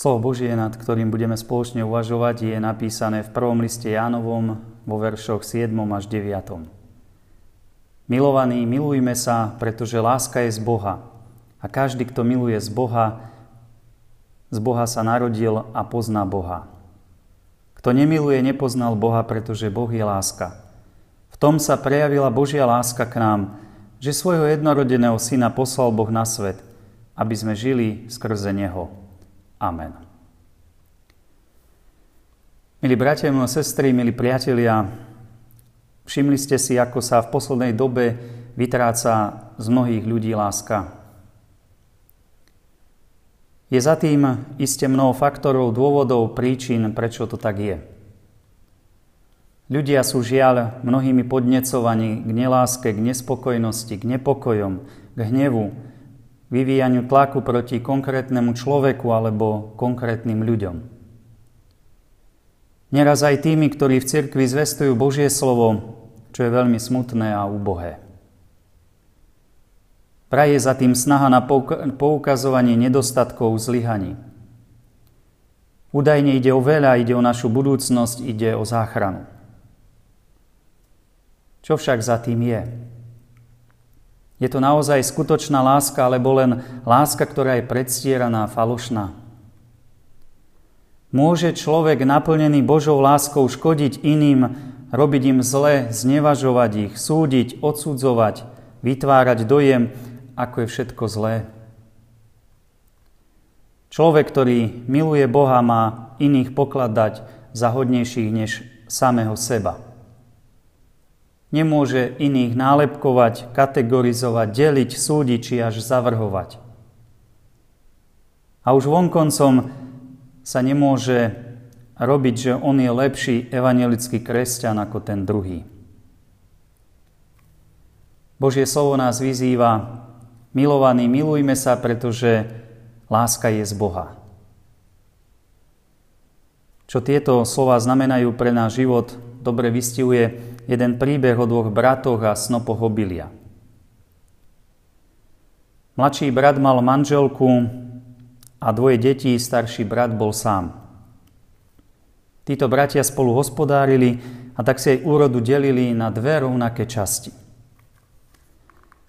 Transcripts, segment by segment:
Slovo Božie, nad ktorým budeme spoločne uvažovať, je napísané v prvom liste Jánovom vo veršoch 7 až 9. Milovaní, milujme sa, pretože láska je z Boha. A každý, kto miluje z Boha, z Boha sa narodil a pozná Boha. Kto nemiluje, nepoznal Boha, pretože Boh je láska. V tom sa prejavila Božia láska k nám, že svojho jednorodeného syna poslal Boh na svet, aby sme žili skrze Neho. Amen. Milí bratia, milé sestry, milí priatelia, všimli ste si, ako sa v poslednej dobe vytráca z mnohých ľudí láska. Je za tým iste mnoho faktorov, dôvodov, príčin, prečo to tak je. Ľudia sú žiaľ mnohými podnecovaní k neláske, k nespokojnosti, k nepokojom, k hnevu, vyvíjaniu tlaku proti konkrétnemu človeku alebo konkrétnym ľuďom. Neraz aj tými, ktorí v cirkvi zvestujú Božie slovo, čo je veľmi smutné a úbohé. Praje za tým snaha na poukazovanie nedostatkov zlyhaní. Údajne ide o veľa, ide o našu budúcnosť, ide o záchranu. Čo však za tým je? Je to naozaj skutočná láska, alebo len láska, ktorá je predstieraná, falošná? Môže človek naplnený Božou láskou škodiť iným, robiť im zle, znevažovať ich, súdiť, odsudzovať, vytvárať dojem, ako je všetko zlé? Človek, ktorý miluje Boha, má iných pokladať za hodnejších než samého seba. Nemôže iných nálepkovať, kategorizovať, deliť, súdiť či až zavrhovať. A už vonkoncom sa nemôže robiť, že on je lepší evangelický kresťan ako ten druhý. Božie slovo nás vyzýva, milovaní, milujme sa, pretože láska je z Boha. Čo tieto slova znamenajú pre náš život, dobre vystihuje jeden príbeh o dvoch bratoch a snopoch obilia. Mladší brat mal manželku a dvoje detí, starší brat bol sám. Títo bratia spolu hospodárili a tak si aj úrodu delili na dve rovnaké časti.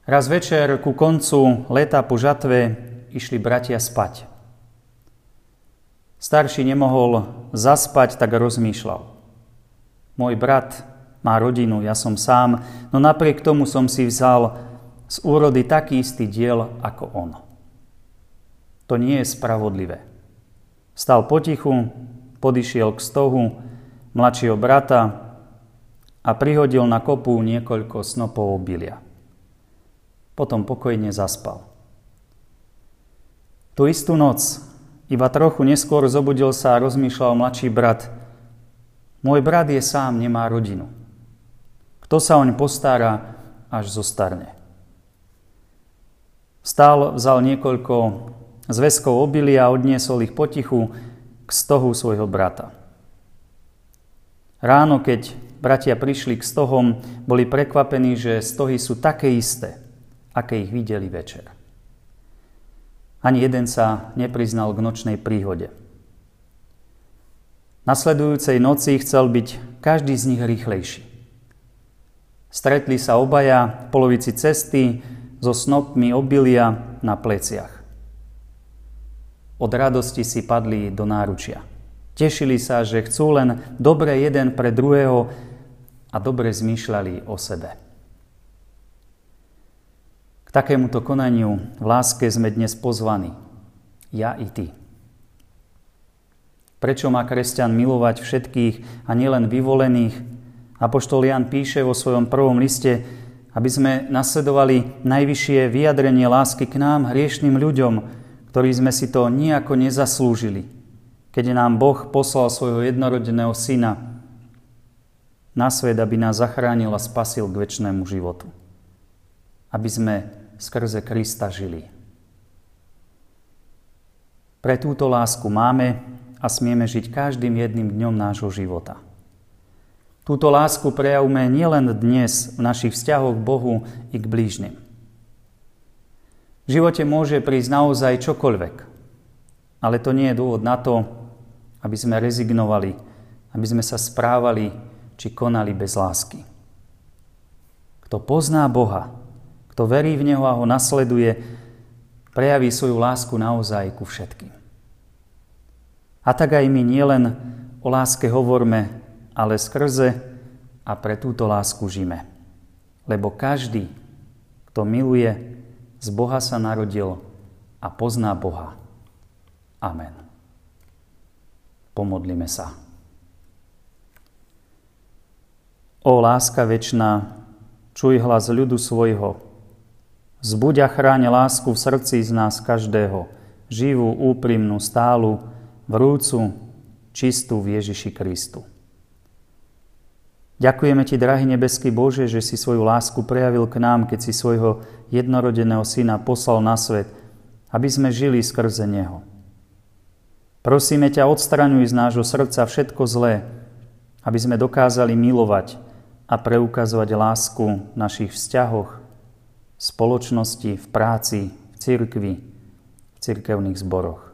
Raz večer ku koncu leta po žatve išli bratia spať. Starší nemohol zaspať, tak rozmýšľal. Môj brat má rodinu, ja som sám, no napriek tomu som si vzal z úrody taký istý diel ako on. To nie je spravodlivé. Stal potichu, podišiel k stohu mladšieho brata a prihodil na kopu niekoľko snopov obilia. Potom pokojne zaspal. Tu istú noc, iba trochu neskôr zobudil sa a rozmýšľal mladší brat. Môj brat je sám, nemá rodinu. Kto sa oň postará, až zostarne. Stál, vzal niekoľko zväzkov obilia a odniesol ich potichu k stohu svojho brata. Ráno, keď bratia prišli k stohom, boli prekvapení, že stohy sú také isté, aké ich videli večer. Ani jeden sa nepriznal k nočnej príhode. Nasledujúcej noci chcel byť každý z nich rýchlejší. Stretli sa obaja v polovici cesty so snopmi obilia na pleciach. Od radosti si padli do náručia. Tešili sa, že chcú len dobre jeden pre druhého a dobre zmýšľali o sebe. K takémuto konaniu v láske sme dnes pozvaní. Ja i ty. Prečo má kresťan milovať všetkých a nielen vyvolených, Apoštol Jan píše vo svojom prvom liste, aby sme nasledovali najvyššie vyjadrenie lásky k nám, hriešným ľuďom, ktorí sme si to nejako nezaslúžili, keď nám Boh poslal svojho jednorodeného syna na svet, aby nás zachránil a spasil k väčšnému životu. Aby sme skrze Krista žili. Pre túto lásku máme a smieme žiť každým jedným dňom nášho života. Túto lásku prejavme nielen dnes v našich vzťahoch k Bohu i k blížnym. V živote môže prísť naozaj čokoľvek. Ale to nie je dôvod na to, aby sme rezignovali, aby sme sa správali či konali bez lásky. Kto pozná Boha, kto verí v Neho a ho nasleduje, prejaví svoju lásku naozaj ku všetkým. A tak aj my nielen o láske hovorme, ale skrze a pre túto lásku žime. Lebo každý, kto miluje, z Boha sa narodil a pozná Boha. Amen. Pomodlíme sa. O láska večná, čuj hlas ľudu svojho. Zbuď a chráň lásku v srdci z nás každého, živú, úprimnú, stálu, vrúcu, čistú v Ježiši Kristu. Ďakujeme Ti, drahý nebeský Bože, že si svoju lásku prejavil k nám, keď si svojho jednorodeného syna poslal na svet, aby sme žili skrze Neho. Prosíme ťa, odstraňuj z nášho srdca všetko zlé, aby sme dokázali milovať a preukazovať lásku v našich vzťahoch, v spoločnosti, v práci, v cirkvi, v cirkevných zboroch.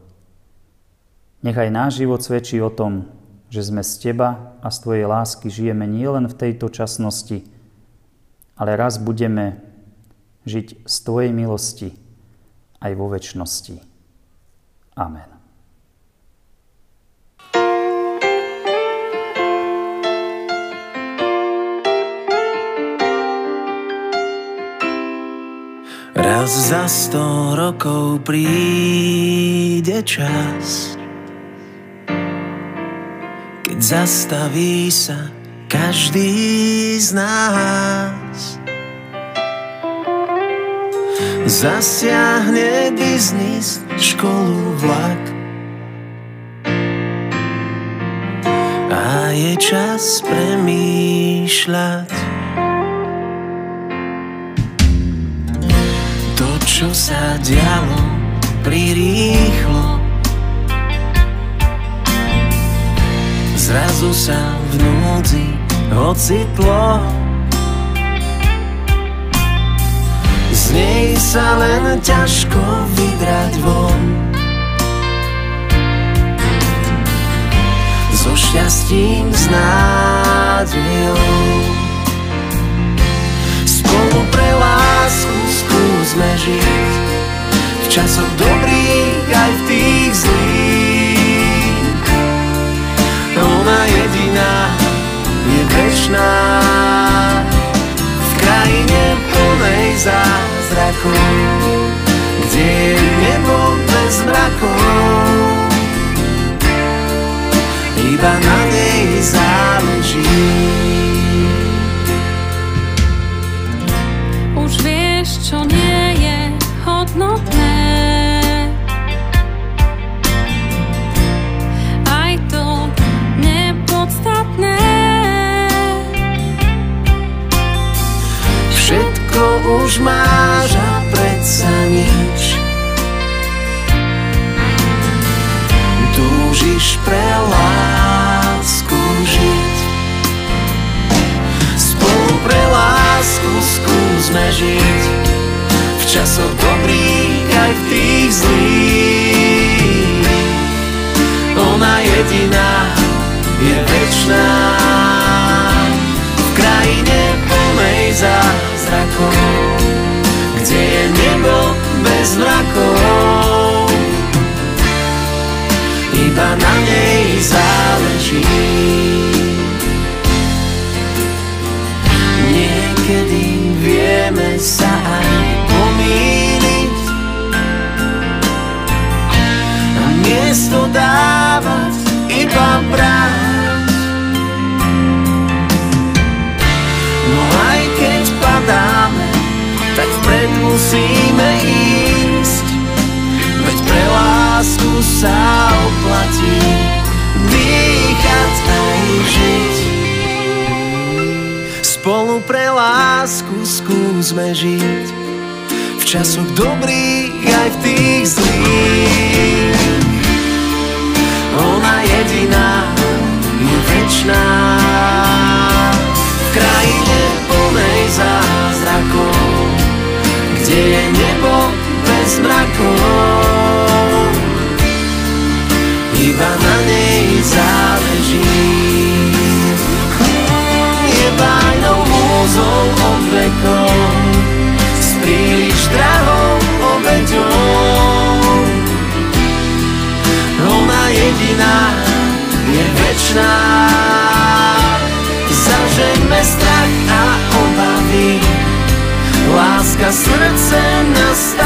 Nechaj náš život svedčí o tom, že sme z Teba a z Tvojej lásky žijeme nielen v tejto časnosti, ale raz budeme žiť z Tvojej milosti aj vo väčšnosti. Amen. Raz za sto rokov príde čas, zastaví sa každý z nás. Zasiahne biznis, školu, vlak a je čas premýšľať to, čo sa dialo prirýchlo zrazu sa v núdzi ocitlo. Z nej sa len ťažko vydrať von. So šťastím, s nádejou. Spolu pre lásku skúsme žiť V časoch plnej zázrakov, už máš a predsa nič. Túžiš pre lásku žiť. Spolu pre lásku skúsme žiť. V časoch dobrých aj v tých zlých. Ona jediná je večná zázrakov kde je nebo bez mrakov. Iba na nej záleží. Niekedy vieme sa aj pomýliť a miesto dávať iba brať. Lásku sa oplatí dýchať aj žiť. Spolu pre lásku skúsme žiť v časoch dobrých aj v tých zlých. Ona jediná je večná v krajine plnej zázrakov kde je nebo bez mrakov. Iba na nej záleží. Je bajnou múzou od vekov, s príliš drahou obeťou. Ona jediná je večná, zažeňme strach a obavy, láska srdce nastaví